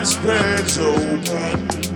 time spreads open.